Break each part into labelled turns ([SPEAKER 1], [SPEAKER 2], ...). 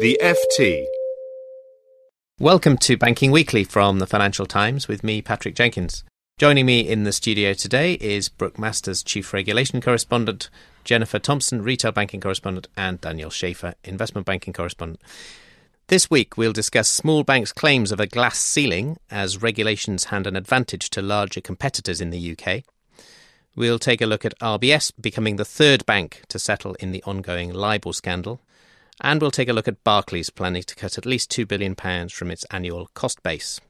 [SPEAKER 1] The FT.
[SPEAKER 2] Welcome to Banking Weekly from the Financial Times with me, Patrick Jenkins. Joining me in the studio today is Brooke Masters, Chief Regulation Correspondent, Jennifer Thompson, Retail Banking Correspondent, and Daniel Schaefer, Investment Banking Correspondent. This week, we'll discuss small banks' claims of a glass ceiling as regulations hand an advantage to larger competitors in the UK. We'll take a look at RBS becoming the third bank to settle in the ongoing LIBOR scandal. And we'll take a look at Barclays planning to cut at least £2 billion from its annual cost base.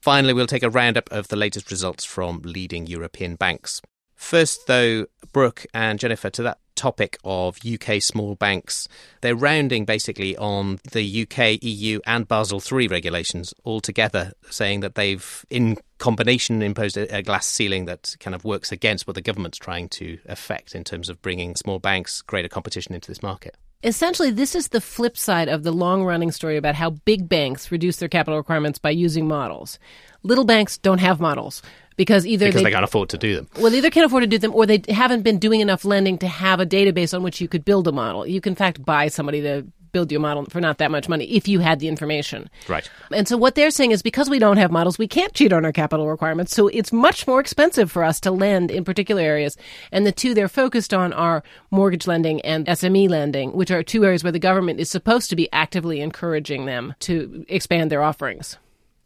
[SPEAKER 2] Finally, we'll take a roundup of the latest results from leading European banks. First, though, Brooke and Jennifer, to that topic of UK small banks, they're rounding basically on the UK, EU, and Basel III regulations all together, saying that they've, in combination, imposed a, a glass ceiling that kind of works against what the government's trying to effect in terms of bringing small banks greater competition into this market.
[SPEAKER 3] Essentially, this is the flip side of the long running story about how big banks reduce their capital requirements by using models. Little banks don't have models because either
[SPEAKER 2] Because
[SPEAKER 3] they,
[SPEAKER 2] they can't afford to do them.
[SPEAKER 3] well, they either can't afford to do them or they haven't been doing enough lending to have a database on which you could build a model. You can, in fact, buy somebody to build you a model for not that much money if you had the information.
[SPEAKER 2] Right.
[SPEAKER 3] And so what they're saying is because we don't have models, we can't cheat on our capital requirements. So it's much more expensive for us to lend in particular areas. And the two they're focused on are mortgage lending and SME lending, which are two areas where the government is supposed to be actively encouraging them to expand their offerings.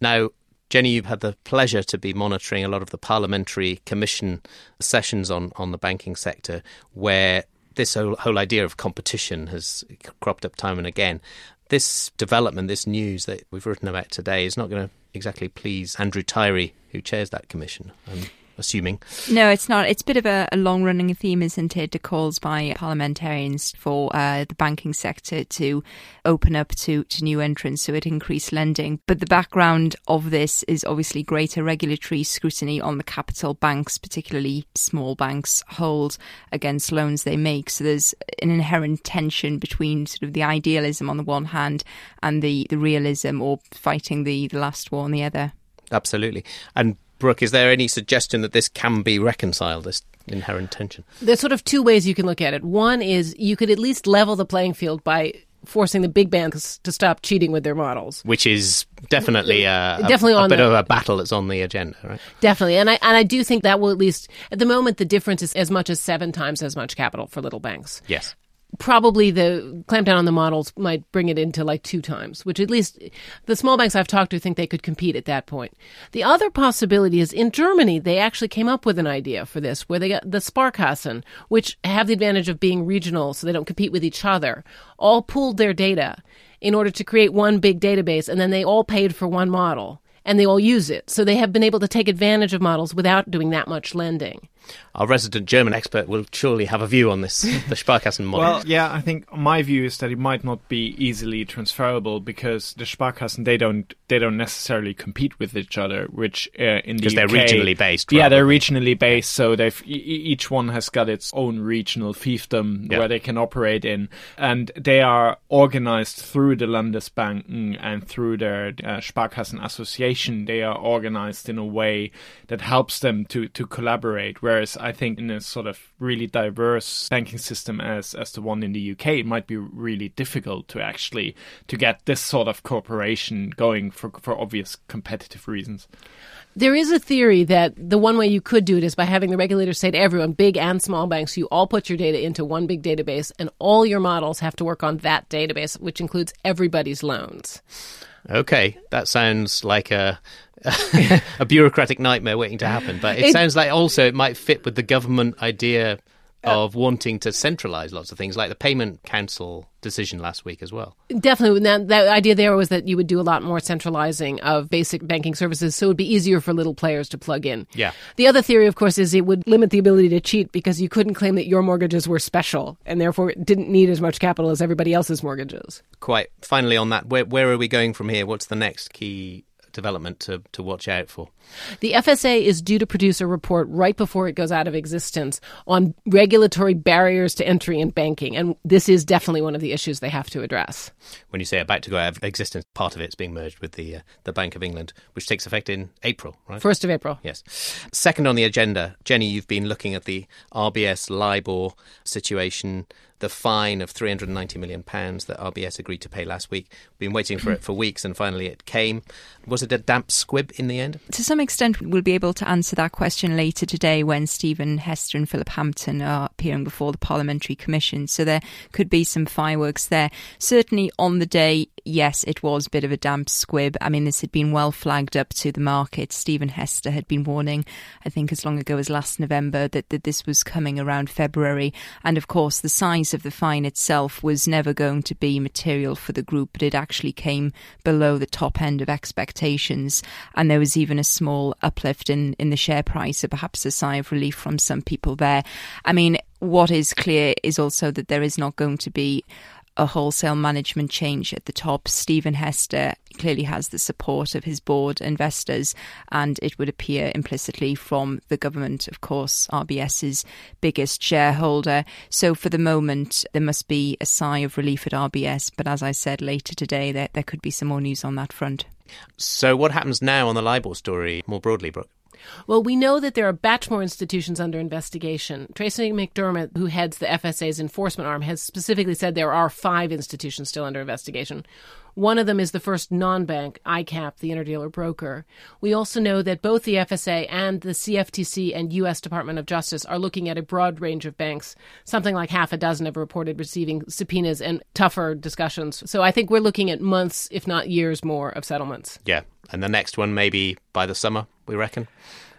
[SPEAKER 2] Now, Jenny, you've had the pleasure to be monitoring a lot of the parliamentary commission sessions on, on the banking sector where this whole, whole idea of competition has cropped up time and again. This development, this news that we've written about today, is not going to exactly please Andrew Tyrie, who chairs that commission. I'm assuming.
[SPEAKER 4] No, it's not. It's a bit of a, a long running theme, isn't it? The calls by parliamentarians for uh, the banking sector to open up to, to new entrants, so it increased lending. But the background of this is obviously greater regulatory scrutiny on the capital banks, particularly small banks, hold against loans they make. So there's an inherent tension between sort of the idealism on the one hand and the, the realism or fighting the, the last war on the other.
[SPEAKER 2] Absolutely. And Brooke, is there any suggestion that this can be reconciled, this inherent tension?
[SPEAKER 3] There's sort of two ways you can look at it. One is you could at least level the playing field by forcing the big banks to stop cheating with their models.
[SPEAKER 2] Which is definitely a, a-
[SPEAKER 3] Definitely
[SPEAKER 2] a
[SPEAKER 3] on
[SPEAKER 2] bit
[SPEAKER 3] the-
[SPEAKER 2] of a battle that's on the agenda, right?
[SPEAKER 3] Definitely. And I and I do think that will at least at the moment the difference is as much as 7 times as much capital for little banks.
[SPEAKER 2] Yes.
[SPEAKER 3] Probably the clampdown on the models might bring it into like two times, which at least the small banks I've talked to think they could compete at that point. The other possibility is in Germany, they actually came up with an idea for this where they got the Sparkassen, which have the advantage of being regional so they don't compete with each other, all pooled their data in order to create one big database and then they all paid for one model and they all use it. So they have been able to take advantage of models without doing that much lending.
[SPEAKER 2] Our resident German expert will surely have a view on this, the Sparkassen model.
[SPEAKER 5] Well, yeah, I think my view is that it might not be easily transferable because the Sparkassen they don't they don't necessarily compete with each other, which uh, in the
[SPEAKER 2] Because they're regionally based,
[SPEAKER 5] Yeah, they're regionally based, so they've e- each one has got its own regional fiefdom
[SPEAKER 2] Yeah.
[SPEAKER 5] where they can operate in, and they are organized through the Landesbanken and through their uh, Sparkassen Association. They are organized in a way that helps them to to collaborate. Whereas I think in a sort of really diverse banking system as as the one in the UK, it might be really difficult to actually to get this sort of cooperation going for for obvious competitive reasons.
[SPEAKER 3] There is a theory that the one way you could do it is by having the regulators say to everyone, big and small banks, you all put your data into one big database, and all your models have to work on that database, which includes everybody's loans.
[SPEAKER 2] Okay, that sounds like a a bureaucratic nightmare waiting to happen. But it,
[SPEAKER 3] It-
[SPEAKER 2] sounds like also it might fit with the government idea uh, of wanting to centralize lots of things, like the payment council decision last week as well.
[SPEAKER 3] Definitely. That, that idea there was that you would do a lot more centralizing of basic banking services, so it would be easier for little players to plug in.
[SPEAKER 2] Yeah.
[SPEAKER 3] The other theory, of course, is it would limit the ability to cheat because you couldn't claim that your mortgages were special and therefore didn't need as much capital as everybody else's mortgages.
[SPEAKER 2] Quite. Finally, on that, where, where are we going from here? What's the next key development to, to watch out for?
[SPEAKER 3] The FSA is due to produce a report right before it goes out of existence on regulatory barriers to entry in banking. And this is definitely one of the issues they have to address.
[SPEAKER 2] When you say about to go out of existence, part of it's being merged with the, uh, the Bank of England, which takes effect in April, right?
[SPEAKER 3] 1st of April.
[SPEAKER 2] Yes. Second on the agenda, Jenny, you've been looking at the RBS LIBOR situation the fine of 390 million pounds that RBS agreed to pay last week. We've been waiting for it for weeks, and finally it came. Was it a damp squib in the end?
[SPEAKER 4] To some extent, we'll be able to answer that question later today when Stephen Hester and Philip Hampton are appearing before the Parliamentary Commission. So there could be some fireworks there. Certainly on the day, yes, it was a bit of a damp squib. I mean, this had been well flagged up to the market. Stephen Hester had been warning, I think, as long ago as last November, that, that this was coming around February. And of course, the size of the fine itself was never going to be material for the group, but it actually came below the top end of expectations. And there was even a small uplift in, in the share price, so perhaps a sigh of relief from some people there. I mean, what is clear is also that there is not going to be a wholesale management change at the top. Stephen Hester clearly has the support of his board investors, and it would appear implicitly from the government, of course, RBS's biggest shareholder. So for the moment, there must be a sigh of relief at RBS. But as I said later today, there, there could be some more news on that front.
[SPEAKER 2] So what happens now on the LIBOR story more broadly, Brooke?
[SPEAKER 3] Well, we know that there are batch more institutions under investigation. Tracey McDermott, who heads the FSA's enforcement arm, has specifically said there are five institutions still under investigation. One of them is the first non bank, ICAP, the interdealer broker. We also know that both the FSA and the CFTC and U.S. Department of Justice are looking at a broad range of banks. Something like half a dozen have reported receiving subpoenas and tougher discussions. So I think we're looking at months, if not years more, of settlements.
[SPEAKER 2] Yeah. And the next one maybe by the summer, we reckon?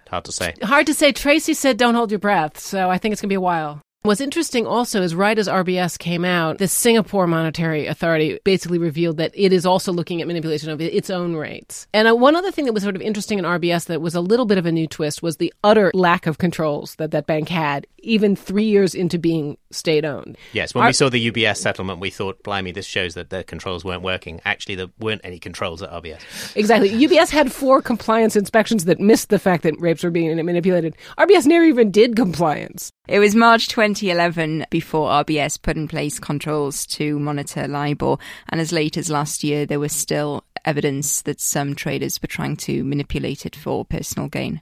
[SPEAKER 2] Hard to say.
[SPEAKER 3] Hard to say. Tracey said don't hold your breath, so I think it's going to be a while. What's interesting also is right as RBS came out, the Singapore Monetary Authority basically revealed that it is also looking at manipulation of its own rates. And uh, one other thing that was sort of interesting in RBS that was a little bit of a new twist was the utter lack of controls that that bank had, even three years into being state owned.
[SPEAKER 2] Yes, when Our- we saw the UBS settlement, we thought, blimey, this shows that the controls weren't working. Actually, there weren't any controls at RBS.
[SPEAKER 3] Exactly. UBS had four compliance inspections that missed the fact that rapes were being manipulated. RBS never even did compliance.
[SPEAKER 4] It was March 2011 before RBS put in place controls to monitor LIBOR, and as late as last year, there was still evidence that some traders were trying to manipulate it for personal gain.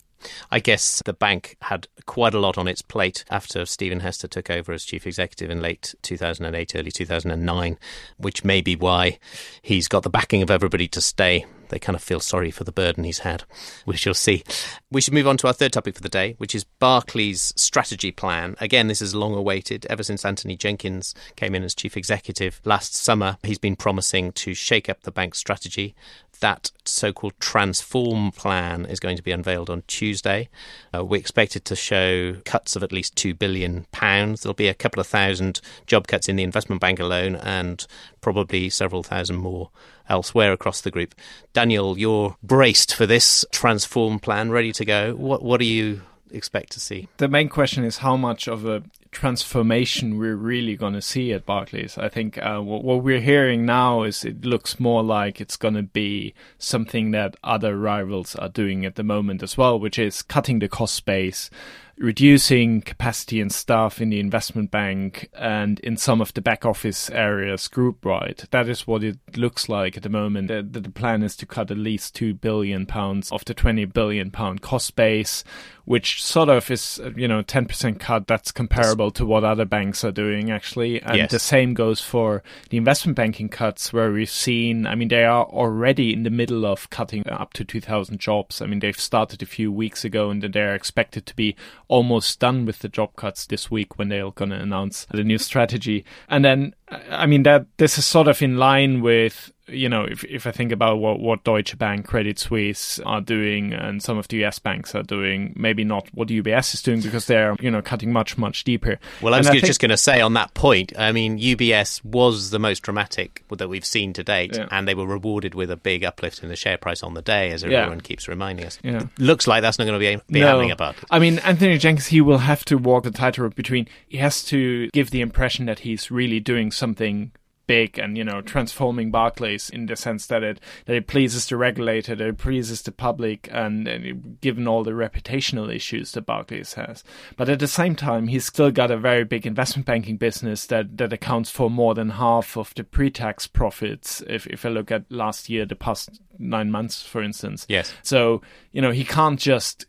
[SPEAKER 2] I guess the bank had quite a lot on its plate after Stephen Hester took over as chief executive in late 2008, early 2009, which may be why he's got the backing of everybody to stay. They kind of feel sorry for the burden he's had. We shall see. We should move on to our third topic for the day, which is Barclays' strategy plan. Again, this is long awaited. Ever since Anthony Jenkins came in as chief executive last summer, he's been promising to shake up the bank's strategy that so called transform plan is going to be unveiled on Tuesday. Uh, we expect it to show cuts of at least £2 billion. There'll be a couple of thousand job cuts in the investment bank alone and probably several thousand more elsewhere across the group. Daniel, you're braced for this transform plan, ready to go. What, what do you expect to see?
[SPEAKER 5] The main question is how much of a transformation we're really going to see at Barclays. I think uh, what, what, we're hearing now is it looks more like it's going to be something that other rivals are doing at the moment as well, which is cutting the cost base, reducing capacity and staff in the investment bank and in some of the back office areas group wide. That is what it looks like at the moment. The, the plan is to cut at least two billion pounds of the twenty billion pound cost base, which sort of is you know ten percent cut. That's comparable to what other banks are doing actually, and
[SPEAKER 2] yes.
[SPEAKER 5] the same goes for the investment banking cuts, where we've seen. I mean, they are already in the middle of cutting up to two thousand jobs. I mean, they've started a few weeks ago, and they're expected to be almost done with the job cuts this week when they're going to announce the new strategy. And then, I mean, that this is sort of in line with you know, if if I think about what what Deutsche Bank, Credit Suisse are doing, and some of the US banks are doing, maybe not what UBS is doing because they're you know cutting much much deeper.
[SPEAKER 2] Well, I was
[SPEAKER 5] And
[SPEAKER 2] just going to say on that point. I mean, UBS was the most dramatic that we've seen to date,
[SPEAKER 5] Yeah.
[SPEAKER 2] and they were rewarded with a big uplift in the share price on the day, as
[SPEAKER 5] Yeah.
[SPEAKER 2] everyone keeps reminding us.
[SPEAKER 5] Yeah.
[SPEAKER 2] Looks like that's not going to be, be happening at Barclays.
[SPEAKER 5] I mean, Anthony Jenkins, he will have to walk the tightrope between. He has to give the impression that he's really doing something big and you know transforming Barclays in the sense that it that it pleases the regulator, that it pleases the public, and, and it- given all the reputational issues that Barclays has. But at the same time, he's still got a very big investment banking business that that accounts for more than half of the pre-tax profits. If if I look at last year, the past nine months, for instance.
[SPEAKER 2] Yes.
[SPEAKER 5] So you know he can't just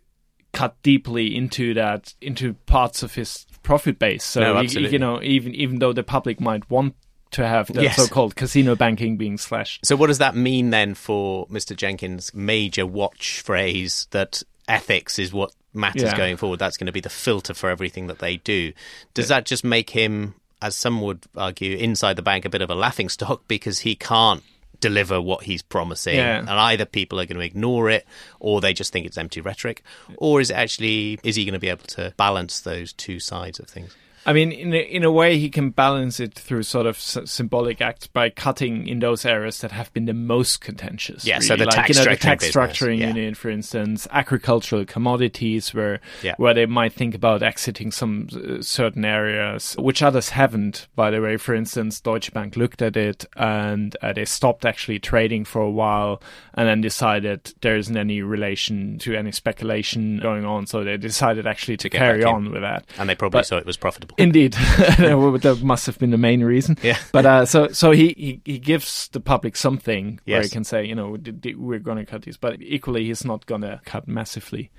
[SPEAKER 5] cut deeply into that into parts of his profit base. So
[SPEAKER 2] No,
[SPEAKER 5] he- you know even even though the public might want to have the
[SPEAKER 2] Yes.
[SPEAKER 5] so-called casino banking being slashed.
[SPEAKER 2] So, what does that mean then for Mr. Jenkins' major watch phrase that ethics is what matters
[SPEAKER 5] Yeah.
[SPEAKER 2] going forward? That's going to be the filter for everything that they do. Does that just make him, as some would argue, inside the bank a bit of a laughing stock because he can't? Deliver what he's promising,
[SPEAKER 5] Yeah.
[SPEAKER 2] and either people are going to ignore it, or they just think it's empty rhetoric, or is it actually is he going to be able to balance those two sides of things?
[SPEAKER 5] I mean, in a, in a way, he can balance it through sort of s- symbolic acts by cutting in those areas that have been the most contentious.
[SPEAKER 2] Yeah, so the
[SPEAKER 5] like,
[SPEAKER 2] tax
[SPEAKER 5] you know, the
[SPEAKER 2] structuring
[SPEAKER 5] tax structuring
[SPEAKER 2] yeah.
[SPEAKER 5] unit, for instance, agricultural commodities, where
[SPEAKER 2] Yeah.
[SPEAKER 5] where they might think about exiting some uh, certain areas, which others haven't. By the way, for instance, Deutsche Bank looked at it and uh, they stopped actually trading for a while, and then decided there isn't any relation to any speculation going on, so they decided actually to,
[SPEAKER 2] get
[SPEAKER 5] carry on with that.
[SPEAKER 2] And they probably
[SPEAKER 5] But-
[SPEAKER 2] saw it was profitable.
[SPEAKER 5] Indeed, that must have been the main reason.
[SPEAKER 2] Yeah.
[SPEAKER 5] But uh, so so he, he he gives the public something where he can say, you know, we're going to cut these, but equally he's not going to cut massively.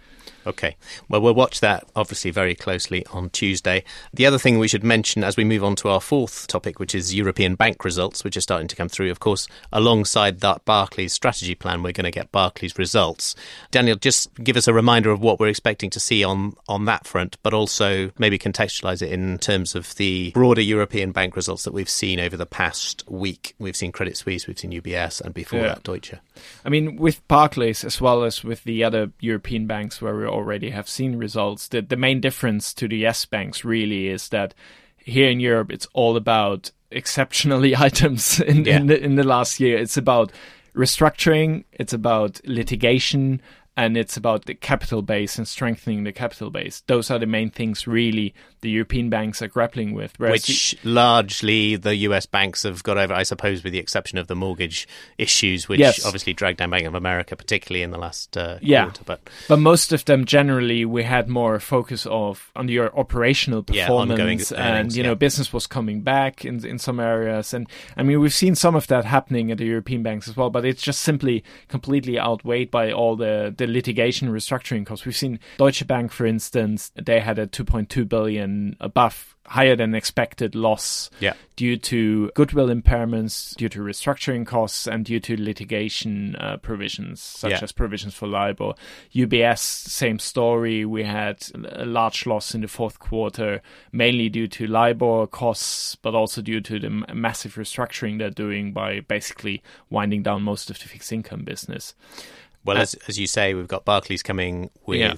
[SPEAKER 2] Okay. Well, we'll watch that obviously very closely on Tuesday. The other thing we should mention as we move on to our fourth topic, which is European bank results, which are starting to come through. Of course, alongside that Barclays strategy plan, we're going to get Barclays results. Daniel, just give us a reminder of what we're expecting to see on, on that front, but also maybe contextualize it in terms of the broader European bank results that we've seen over the past week. We've seen Credit Suisse, we've seen UBS, and before
[SPEAKER 5] Yeah.
[SPEAKER 2] that, Deutsche.
[SPEAKER 5] I mean, with Barclays as well as with the other European banks where we already have seen results, the, the main difference to the yes banks really is that here in Europe, it's all about exceptionally items in,
[SPEAKER 2] Yeah.
[SPEAKER 5] in, the, in the last year. It's about restructuring, it's about litigation, and it's about the capital base and strengthening the capital base. Those are the main things really the European banks are grappling with.
[SPEAKER 2] Which largely the US banks have got over, I suppose, with the exception of the mortgage issues, which
[SPEAKER 5] Yes.
[SPEAKER 2] obviously dragged down Bank of America, particularly in the last uh,
[SPEAKER 5] Yeah.
[SPEAKER 2] quarter. But
[SPEAKER 5] But most of them generally we had more focus of on your operational
[SPEAKER 2] Yeah,
[SPEAKER 5] performance
[SPEAKER 2] ongoing
[SPEAKER 5] and
[SPEAKER 2] earnings,
[SPEAKER 5] you know
[SPEAKER 2] yeah.
[SPEAKER 5] business was coming back in in some areas and I mean we've seen some of that happening at the European banks as well but it's just simply completely outweighed by all the the litigation restructuring costs. We've seen Deutsche Bank for instance they had a 2.2 billion above higher than expected loss
[SPEAKER 2] Yeah.
[SPEAKER 5] due to goodwill impairments, due to restructuring costs, and due to litigation uh, provisions, such
[SPEAKER 2] Yeah.
[SPEAKER 5] as provisions for LIBOR. UBS, same story. We had a large loss in the fourth quarter, mainly due to LIBOR costs, but also due to the m- massive restructuring they're doing by basically winding down most of the fixed income business.
[SPEAKER 2] well,
[SPEAKER 5] Uh,
[SPEAKER 2] as, as you say, we've got Barclays coming with
[SPEAKER 5] Yeah.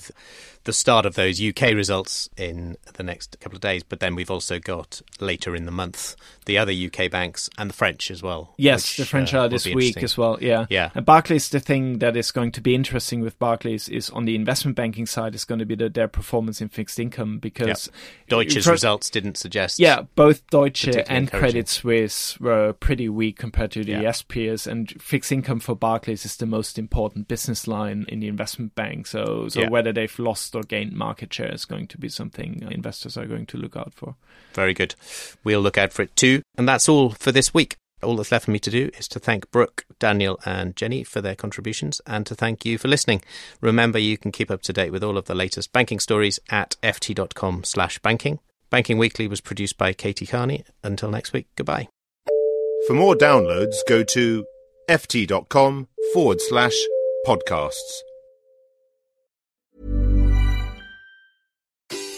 [SPEAKER 2] The start of those UK results in the next couple of days, but then we've also got later in the month the other UK banks and the French as well.
[SPEAKER 5] Yes,
[SPEAKER 2] which,
[SPEAKER 5] the French
[SPEAKER 2] uh,
[SPEAKER 5] are this week as well. Yeah,
[SPEAKER 2] Yeah.
[SPEAKER 5] And Barclays, the thing that is going to be interesting with Barclays is on the investment banking side is going to be the, their performance in fixed income because
[SPEAKER 2] Deutsche's
[SPEAKER 5] For-
[SPEAKER 2] results didn't suggest.
[SPEAKER 5] Yeah, both Deutsche and. Credit Suisse were pretty weak compared to the
[SPEAKER 2] Yeah.
[SPEAKER 5] peers, and fixed income for Barclays is the most important business line in the investment bank. So, so
[SPEAKER 2] Yeah.
[SPEAKER 5] whether they've lost or gained market share is going to be something investors are going to look out for.
[SPEAKER 2] Very good. We'll look out for it too. And that's all for this week. All that's left for me to do is to thank Brooke, Daniel, and Jenny for their contributions and to thank you for listening. Remember, you can keep up to date with all of the latest banking stories at ft.com slash banking. Banking Weekly was produced by Katie Carney. Until next week, goodbye.
[SPEAKER 1] For more downloads, go to ft.com forward slash podcasts.